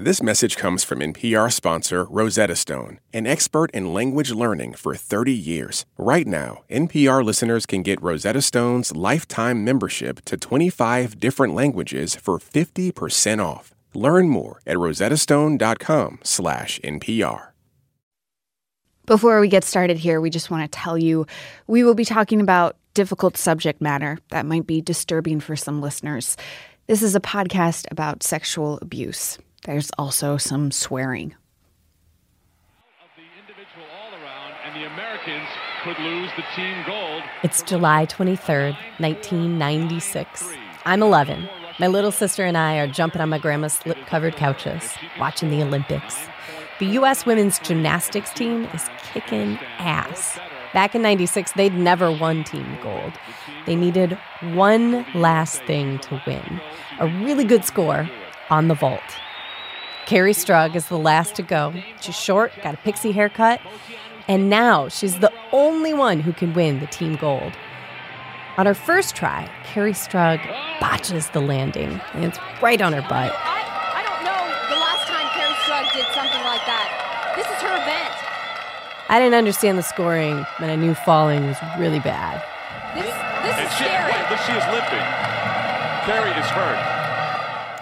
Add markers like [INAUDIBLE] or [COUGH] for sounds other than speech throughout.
This message comes from NPR sponsor Rosetta Stone, an expert in language learning for 30 years. Right now, NPR listeners can get Rosetta Stone's lifetime membership to 25 different languages for 50% off. Learn more at rosettastone.com/npr. Before we get started here, we just want to tell you we will be talking about difficult subject matter that might be disturbing for some listeners. This is a podcast about sexual abuse. There's also some swearing. It's July 23rd, 1996. I'm 11. My little sister and I are jumping on my grandma's slip covered couches, watching the Olympics. The U.S. women's gymnastics team is kicking ass. Back in 96, they'd never won team gold. They needed one last thing to win a really good score on the vault. Kerri Strug is the last to go. She's short, got a pixie haircut, and now she's the only one who can win the team gold. On her first try, Kerri Strug botches the landing, and it's right on her butt. I, I don't know the last time Kerri Strug did something like that. This is her event. I didn't understand the scoring, but I knew falling was really bad. This, this is she, scary. Wait, she is limping. Kerri is hurt.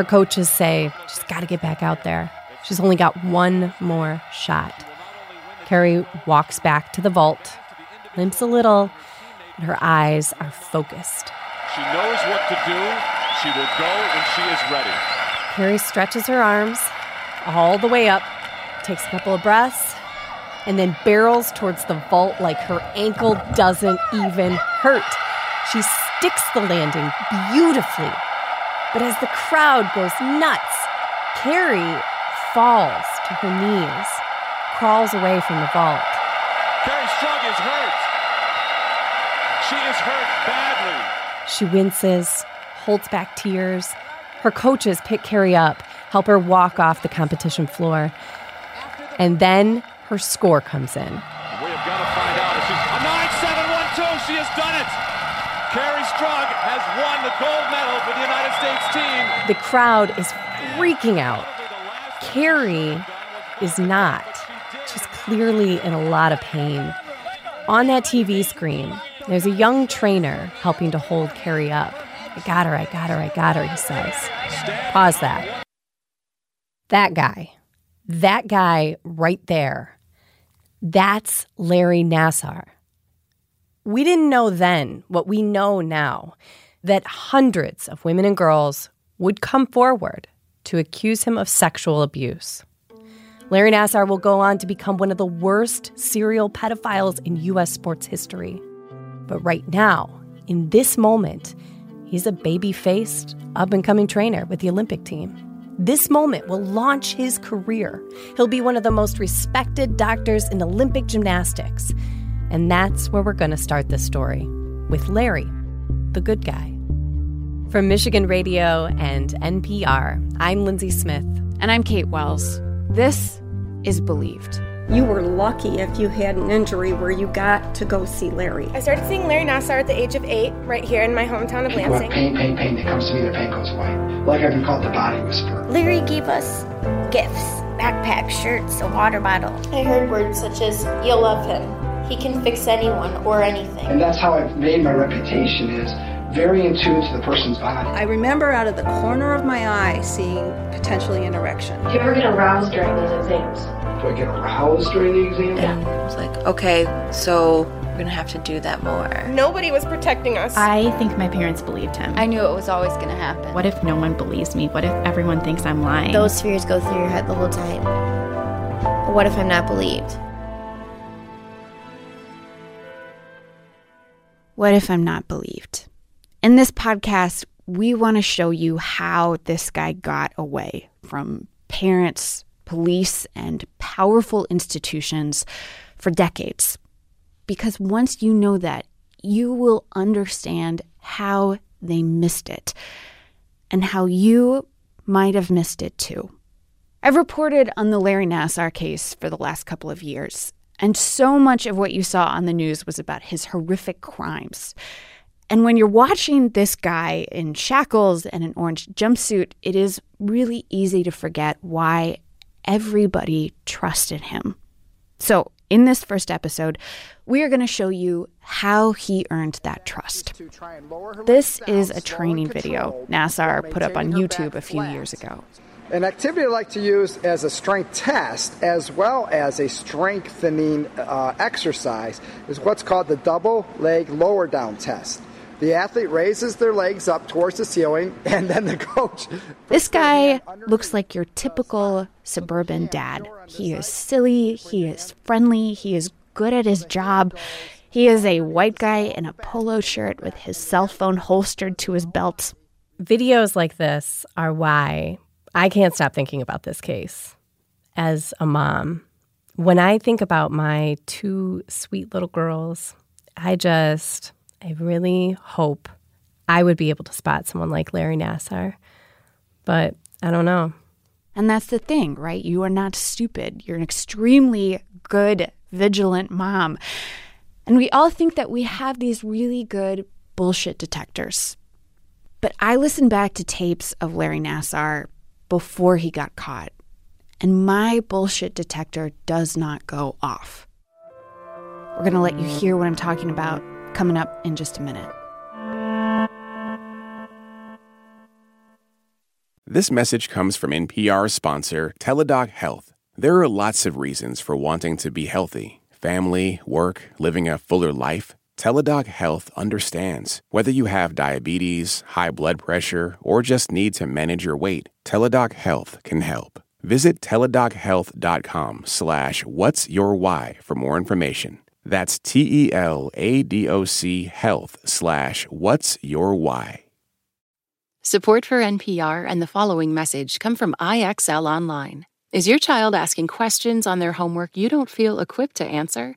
Her coaches say she's got to get back out there. She's only got one more shot. Kerri walks back to the vault, limps a little, but her eyes are focused. She knows what to do. She will go when she is ready. Kerri stretches her arms all the way up, takes a couple of breaths, and then barrels towards the vault like her ankle doesn't even hurt. She sticks the landing beautifully but as the crowd goes nuts, Kerri falls to her knees, crawls away from the vault. Kerri Strug is hurt. She is hurt badly. She winces, holds back tears. Her coaches pick Kerri up, help her walk off the competition floor. And then her score comes in. We have got to find out if she's a 9 7 1 2. She has done it. Kerri Strug has won the gold medal for the United States team. The crowd is freaking out. Kerri is not. She's clearly in a lot of pain. On that TV screen, there's a young trainer helping to hold Kerri up. I got her, I got her, I got her, he says. Pause that. That guy, that guy right there, that's Larry Nassar. We didn't know then what we know now that hundreds of women and girls would come forward to accuse him of sexual abuse. Larry Nassar will go on to become one of the worst serial pedophiles in U.S. sports history. But right now, in this moment, he's a baby faced, up and coming trainer with the Olympic team. This moment will launch his career. He'll be one of the most respected doctors in Olympic gymnastics. And that's where we're going to start this story with Larry, the good guy. From Michigan Radio and NPR, I'm Lindsay Smith. And I'm Kate Wells. This is Believed. You were lucky if you had an injury where you got to go see Larry. I started seeing Larry Nassar at the age of eight, right here in my hometown of Lansing. have pain, pain, pain. They come to me, the pain goes away. Like I've been called the body whisperer. Larry gave us gifts backpacks, shirts, a water bottle. I heard words such as, You'll love him. He can fix anyone or anything. And that's how I've made my reputation is very in tune to the person's body. I remember out of the corner of my eye seeing potentially an erection. Do you ever get aroused during these exams? Do I get aroused during the exam? And I was like, okay, so we're gonna have to do that more. Nobody was protecting us. I think my parents believed him. I knew it was always going to happen. What if no one believes me? What if everyone thinks I'm lying? Those fears go through your head the whole time. What if I'm not believed? What if I'm not believed? In this podcast, we want to show you how this guy got away from parents, police, and powerful institutions for decades. Because once you know that, you will understand how they missed it and how you might have missed it too. I've reported on the Larry Nassar case for the last couple of years, and so much of what you saw on the news was about his horrific crimes. And when you're watching this guy in shackles and an orange jumpsuit, it is really easy to forget why everybody trusted him. So, in this first episode, we are going to show you how he earned that trust. This is a training video Nassar put up on YouTube a few years ago. An activity I like to use as a strength test as well as a strengthening uh, exercise is what's called the double leg lower down test. The athlete raises their legs up towards the ceiling, [LAUGHS] and then the coach. This guy looks like your typical suburban dad. He is silly, he is friendly, he is good at his job. He is a white guy in a polo shirt with his cell phone holstered to his belt. Videos like this are why I can't stop thinking about this case. As a mom, when I think about my two sweet little girls, I just, I really hope I would be able to spot someone like Larry Nassar. But I don't know. And that's the thing, right? You are not stupid. You're an extremely good, vigilant mom. And we all think that we have these really good bullshit detectors. But I listened back to tapes of Larry Nassar before he got caught. And my bullshit detector does not go off. We're going to let you hear what I'm talking about coming up in just a minute. This message comes from NPR sponsor Teladoc Health. There are lots of reasons for wanting to be healthy family, work, living a fuller life. Teladoc Health understands. Whether you have diabetes, high blood pressure, or just need to manage your weight, Teladoc Health can help. Visit teladochealth.com slash what's your why for more information. That's T-E-L-A-D-O-C health slash what's your why. Support for NPR and the following message come from IXL Online. Is your child asking questions on their homework you don't feel equipped to answer?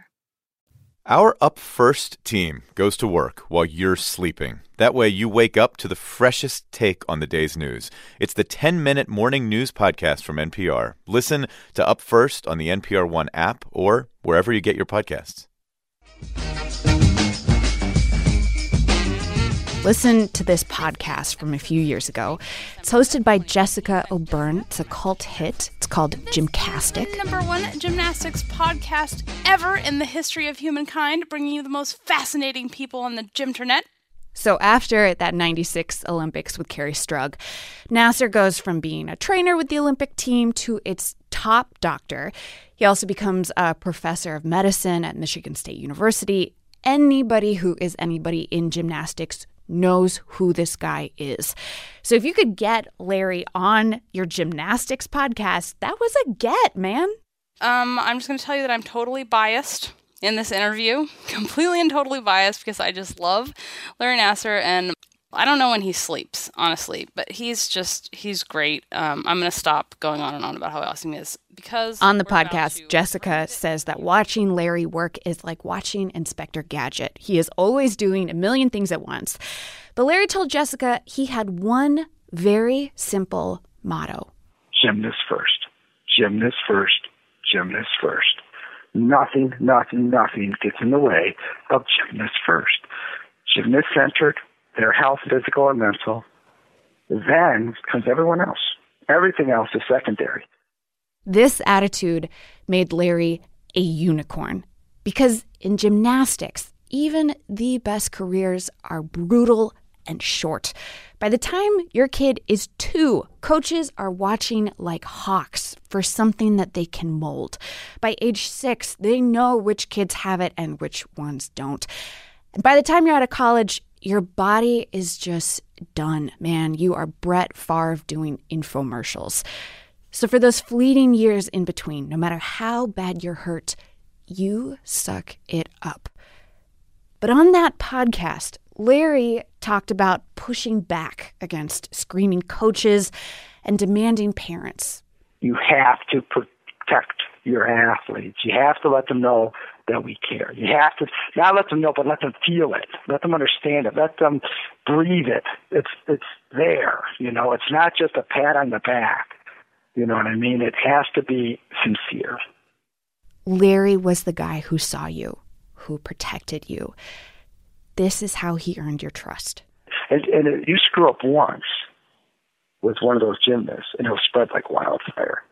Our Up First team goes to work while you're sleeping. That way, you wake up to the freshest take on the day's news. It's the 10 minute morning news podcast from NPR. Listen to Up First on the NPR One app or wherever you get your podcasts. Listen to this podcast from a few years ago. It's hosted by Jessica O'Beirne. It's a cult hit. It's called Gymcastic. Number one gymnastics podcast ever in the history of humankind, bringing you the most fascinating people on the gymternet. So after that 96 Olympics with Kerri Strug, Nassar goes from being a trainer with the Olympic team to its top doctor. He also becomes a professor of medicine at Michigan State University. Anybody who is anybody in gymnastics knows who this guy is. So if you could get Larry on your gymnastics podcast, that was a get, man. Um, I'm just going to tell you that I'm totally biased in this interview, [LAUGHS] completely and totally biased because I just love Larry Nassar and I don't know when he sleeps, honestly, but he's just, he's great. Um, I'm going to stop going on and on about how awesome he is because. On the podcast, Jessica says that watching Larry work is like watching Inspector Gadget. He is always doing a million things at once. But Larry told Jessica he had one very simple motto Gymnast first, gymnast first, gymnast first. Nothing, nothing, nothing gets in the way of gymnast first. Gymnast centered, their health, physical and mental. Then comes everyone else. Everything else is secondary. This attitude made Larry a unicorn because in gymnastics, even the best careers are brutal and short. By the time your kid is two, coaches are watching like hawks for something that they can mold. By age six, they know which kids have it and which ones don't. And by the time you're out of college, your body is just done, man. You are Brett Favre doing infomercials. So, for those fleeting years in between, no matter how bad you're hurt, you suck it up. But on that podcast, Larry talked about pushing back against screaming coaches and demanding parents. You have to protect your athletes. You have to let them know that we care. You have to not let them know, but let them feel it. Let them understand it. Let them breathe it. It's it's there. You know, it's not just a pat on the back. You know what I mean? It has to be sincere. Larry was the guy who saw you, who protected you. This is how he earned your trust. And, and you screw up once with one of those gymnasts, and it'll spread like wildfire.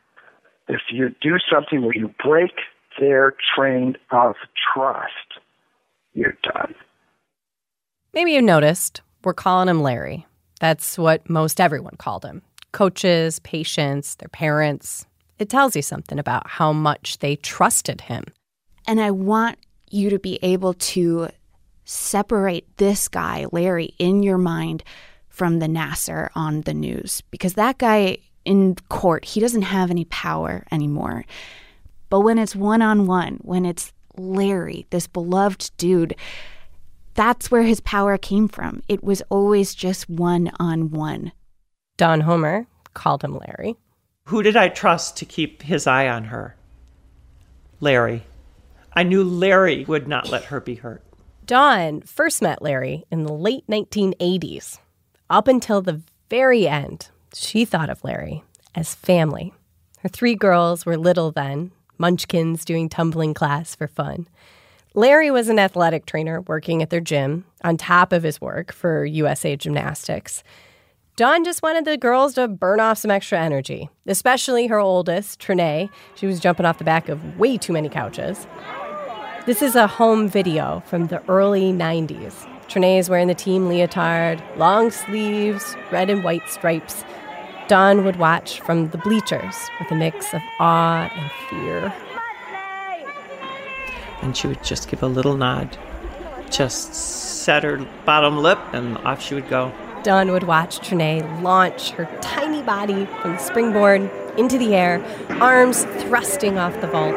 If you do something where you break their train of trust, you're done. Maybe you noticed we're calling him Larry. That's what most everyone called him coaches, patients, their parents. It tells you something about how much they trusted him. And I want you to be able to separate this guy, Larry, in your mind from the Nassar on the news because that guy in court, he doesn't have any power anymore. But when it's one on one, when it's Larry, this beloved dude, that's where his power came from. It was always just one on one. Dawn Homer called him Larry. Who did I trust to keep his eye on her? Larry. I knew Larry would not let her be hurt. Don first met Larry in the late 1980s. Up until the very end, she thought of Larry as family. Her three girls were little then, munchkins doing tumbling class for fun. Larry was an athletic trainer working at their gym on top of his work for USA Gymnastics. Dawn just wanted the girls to burn off some extra energy, especially her oldest, Trinea. She was jumping off the back of way too many couches. This is a home video from the early 90s. Trinea is wearing the team leotard, long sleeves, red and white stripes. Dawn would watch from the bleachers with a mix of awe and fear. And she would just give a little nod, just set her bottom lip, and off she would go. Dawn would watch Trinea launch her tiny body from the springboard into the air, arms thrusting off the vault.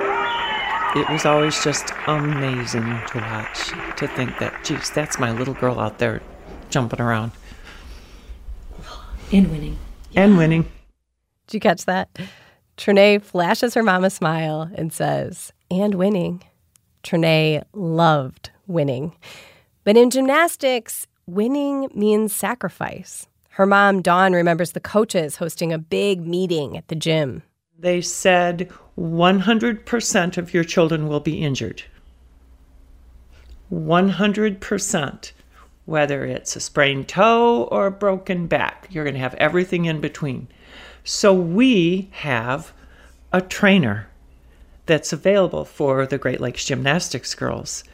It was always just amazing to watch, to think that, geez, that's my little girl out there jumping around. And winning and winning. Did you catch that? Trinea flashes her mom a smile and says, and winning. Trinea loved winning. But in gymnastics, winning means sacrifice. Her mom, Dawn, remembers the coaches hosting a big meeting at the gym. They said 100% of your children will be injured. 100% whether it's a sprained toe or a broken back. You're going to have everything in between. So we have a trainer that's available for the Great Lakes Gymnastics girls.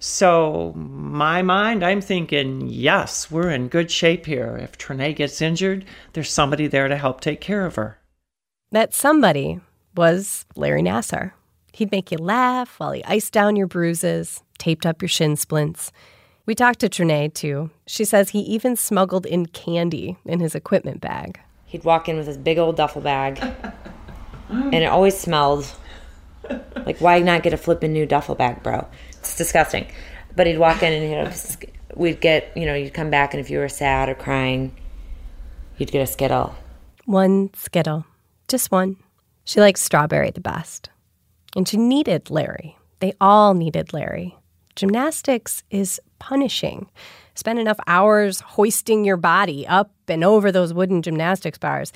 So, my mind, I'm thinking, yes, we're in good shape here. If Trinea gets injured, there's somebody there to help take care of her. That somebody was Larry Nassar. He'd make you laugh while he iced down your bruises, taped up your shin splints. We talked to Trinea too. She says he even smuggled in candy in his equipment bag. He'd walk in with his big old duffel bag, and it always smelled. Like, why not get a flippin' new duffel bag, bro? It's disgusting. But he'd walk in and you know, we'd get, you know, you'd come back, and if you were sad or crying, you'd get a Skittle. One Skittle. Just one. She likes strawberry the best. And she needed Larry. They all needed Larry. Gymnastics is punishing. Spend enough hours hoisting your body up and over those wooden gymnastics bars.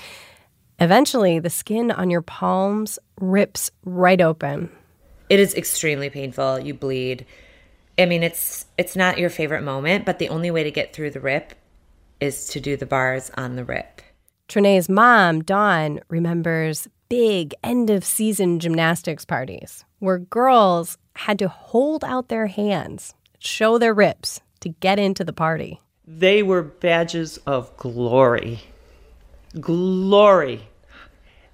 Eventually, the skin on your palms rips right open. It is extremely painful. You bleed. I mean, it's it's not your favorite moment, but the only way to get through the rip is to do the bars on the rip. Trinea's mom, Dawn, remembers big end of season gymnastics parties where girls had to hold out their hands, show their rips to get into the party. They were badges of glory. Glory.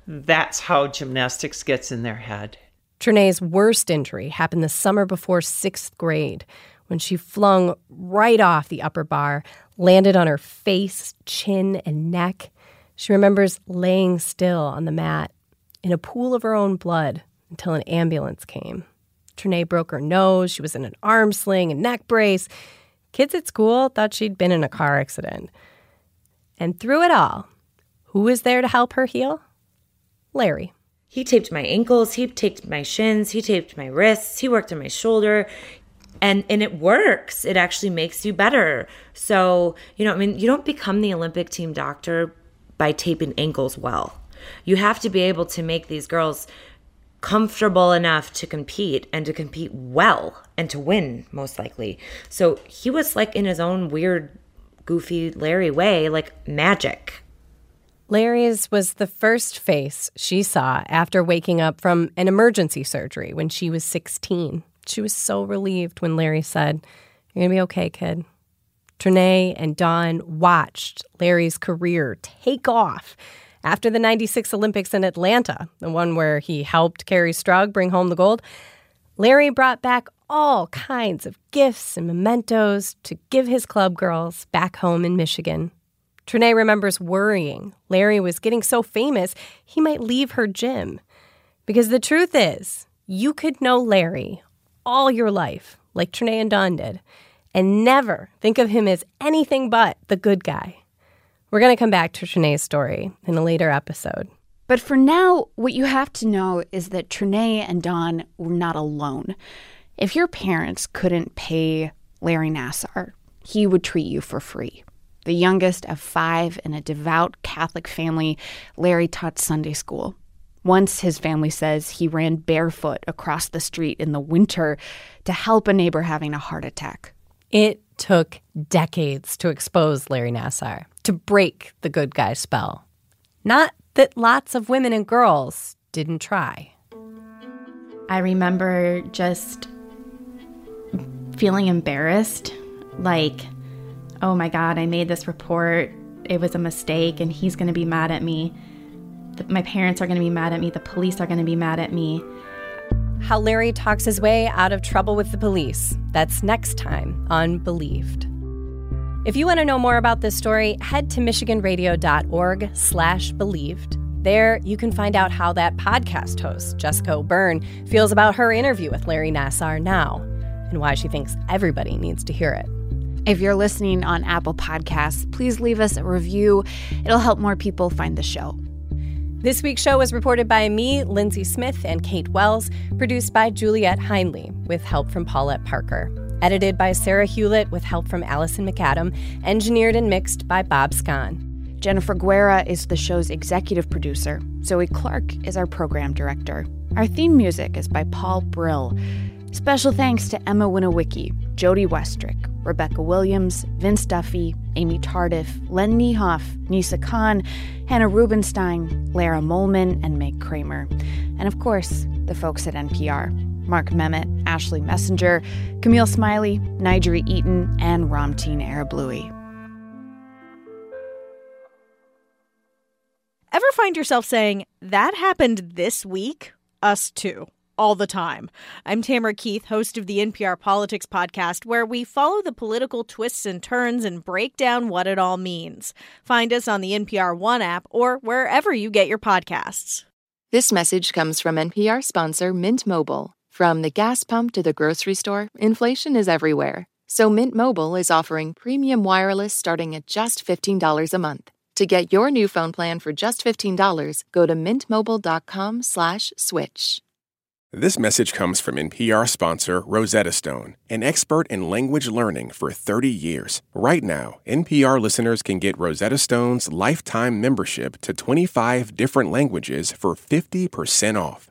That's how gymnastics gets in their head. Trinea's worst injury happened the summer before sixth grade when she flung right off the upper bar, landed on her face, chin, and neck. She remembers laying still on the mat in a pool of her own blood until an ambulance came. Trinea broke her nose. She was in an arm sling and neck brace. Kids at school thought she'd been in a car accident. And through it all, who was there to help her heal? Larry. He taped my ankles, he taped my shins, he taped my wrists, he worked on my shoulder. And and it works. It actually makes you better. So, you know, I mean, you don't become the Olympic team doctor by taping ankles well. You have to be able to make these girls comfortable enough to compete and to compete well and to win most likely. So he was like in his own weird goofy Larry way like magic. Larry's was the first face she saw after waking up from an emergency surgery when she was 16. She was so relieved when Larry said, You're going to be okay, kid. Trinea and Dawn watched Larry's career take off after the 96 Olympics in Atlanta, the one where he helped Kerri Strug bring home the gold. Larry brought back all kinds of gifts and mementos to give his club girls back home in Michigan. Trinea remembers worrying Larry was getting so famous he might leave her gym. Because the truth is, you could know Larry all your life, like Trinea and Dawn did, and never think of him as anything but the good guy. We're going to come back to Trinea's story in a later episode. But for now, what you have to know is that Trinea and Dawn were not alone. If your parents couldn't pay Larry Nassar, he would treat you for free. The youngest of five in a devout Catholic family, Larry taught Sunday school. Once, his family says he ran barefoot across the street in the winter to help a neighbor having a heart attack. It took decades to expose Larry Nassar, to break the good guy spell. Not that lots of women and girls didn't try. I remember just feeling embarrassed like, oh my God, I made this report. It was a mistake, and he's going to be mad at me. My parents are going to be mad at me. The police are going to be mad at me. How Larry talks his way out of trouble with the police. That's next time on Believed. If you want to know more about this story, head to michiganradio.org slash believed. There, you can find out how that podcast host, Jessica O'Beirne, feels about her interview with Larry Nassar now and why she thinks everybody needs to hear it. If you're listening on Apple Podcasts, please leave us a review. It'll help more people find the show. This week's show was reported by me, Lindsay Smith, and Kate Wells, produced by Juliette Heinley, with help from Paulette Parker. Edited by Sarah Hulett, with help from Allison McAdam, engineered and mixed by Bob Scon. Jennifer Guerra is the show's executive producer. Zoe Clark is our program director. Our theme music is by Paul Brill. Special thanks to Emma Winowiecki, Jody Westrick, Rebecca Williams, Vince Duffy, Amy Tardif, Len Niehoff, Nisa Khan, Hannah Rubenstein, Lara Moehlman, and Meg Kramer. And of course, the folks at NPR Mark Memmott, Ashley Messenger, Camille Smiley, N'Jeri Eaton, and Ramteen Arablouei. Ever find yourself saying, that happened this week? Us too all the time. I'm Tamara Keith, host of the NPR Politics Podcast, where we follow the political twists and turns and break down what it all means. Find us on the NPR One app or wherever you get your podcasts. This message comes from NPR sponsor Mint Mobile. From the gas pump to the grocery store, inflation is everywhere. So Mint Mobile is offering premium wireless starting at just $15 a month. To get your new phone plan for just $15, go to mintmobile.com/switch. This message comes from NPR sponsor Rosetta Stone, an expert in language learning for 30 years. Right now, NPR listeners can get Rosetta Stone's lifetime membership to 25 different languages for 50% off.